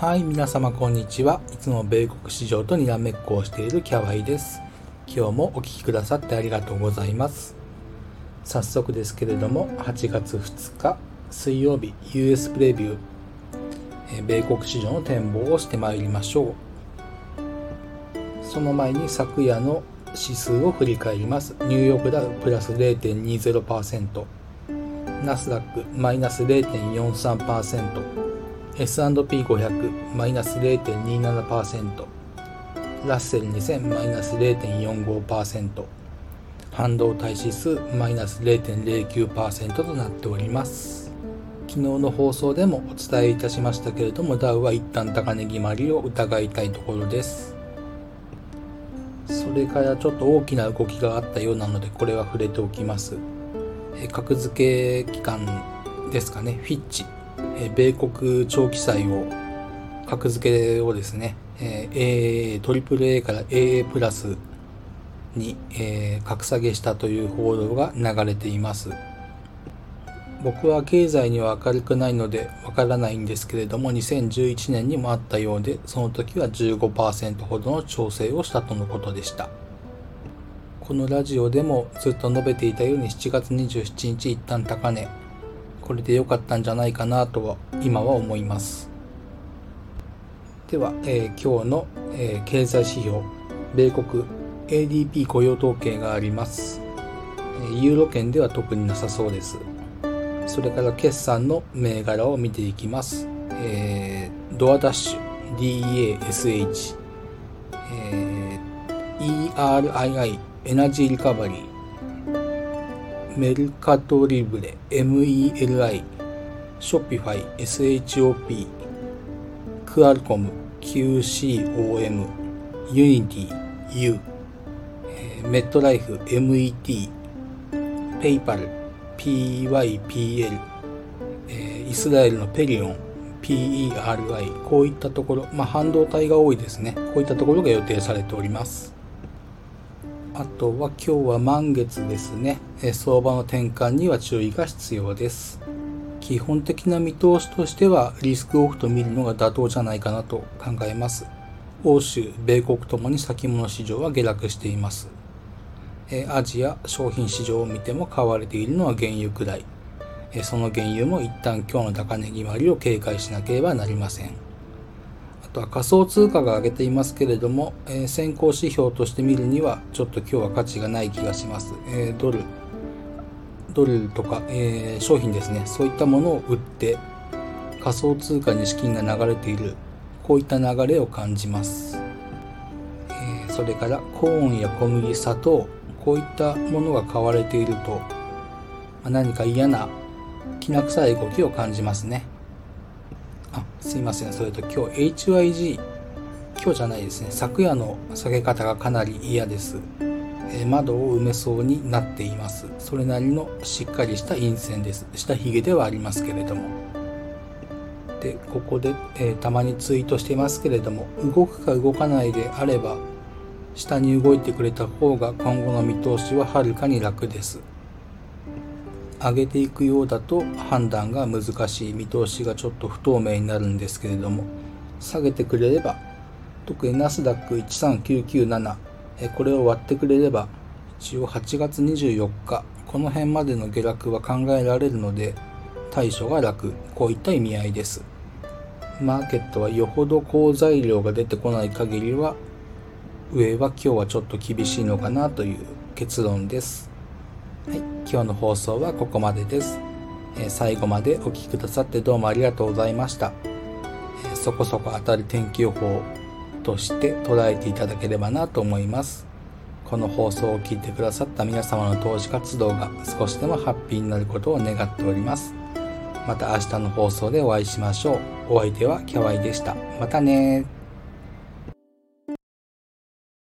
はい、皆様こんにちは。いつも米国市場とにらめっこをしているキャワイです。今日もお聞きくださってありがとうございます。早速ですけれども、8月2日水曜日 US プレビュー、えー米国市場の展望をしてまいりましょう。その前に昨夜の指数を振り返ります。ニューヨークダウプラス0.20%、ナスダックマイナス0.43%、S&P500 マイナス0.27%ラッセル2000マイナス0.45%半導体指数マイナス0.09%となっております。昨日の放送でもお伝えいたしましたけれどもダウは一旦高値決まりを疑いたいところです。それからちょっと大きな動きがあったようなのでこれは触れておきます。え格付け機関ですかね。フィッチ。え米国長期債を格付けをですね、えー AA、AAA から AA プラスに、え格下げしたという報道が流れています。僕は経済には明るくないのでわからないんですけれども2011年にもあったようでその時は15%ほどの調整をしたとのことでした。このラジオでもずっと述べていたように7月27日一旦高値これで良かったんじゃないかなとは今は思います。では、えー今日の、えー経済指標米国 ADP 雇用統計があります、えユーロ圏では特になさそうです。それから決算の銘柄を見ていきます、えードアダッシュ DEASH、えー ERII エナジーリカバリー。メルカドリブレ MELI ショッピファイ SHOP クアルコム QCOM ユニティ U メットライフ MET ペイパル PYPL イスラエルのペリオン PERI こういったところ、まあ、半導体が多いですね。こういったところが予定されております。あとは今日は満月ですね。相場の転換には注意が必要です。基本的な見通しとしてはリスクオフと見るのが妥当じゃないかなと考えます。欧州、米国ともに先物市場は下落しています。アジア商品市場を見ても買われているのは原油くらい。その原油も一旦今日の高値決まりを警戒しなければなりません。あとは仮想通貨が上げていますけれども、えー先行指標として見るにはちょっと今日は価値がない気がします。えードル、ドルとか、えー商品ですね、そういったものを売って仮想通貨に資金が流れている、こういった流れを感じます。えーそれからコーンや小麦、砂糖、こういったものが買われていると、何か嫌なきな臭い動きを感じますね。あすいません。それと今日 HYG 今日じゃないですね。昨夜の下げ方がかなり嫌です、えー窓を埋めそうになっています。それなりのしっかりした陰線です。下髭ではありますけれども。でここで、えーたまにツイートしてますけれども動くか動かないであれば下に動いてくれた方が今後の見通しははるかに楽です。上げていくようだと判断が難しい見通しがちょっと不透明になるんですけれども下げてくれれば特にナスダック13997これを割ってくれれば一応8月24日この辺までの下落は考えられるので対処が楽。こういった意味合いです。マーケットはよほど好材料が出てこない限りは上は今日はちょっと厳しいのかなという結論です。はい、今日の放送はここまでです。え最後までお聞きくださってどうもありがとうございました。えそこそこ当たる天気予報として捉えていただければなと思います。この放送を聞いてくださった皆様の投資活動が少しでもハッピーになることを願っております。また明日の放送でお会いしましょう。お相手はキャワイでした。またねー。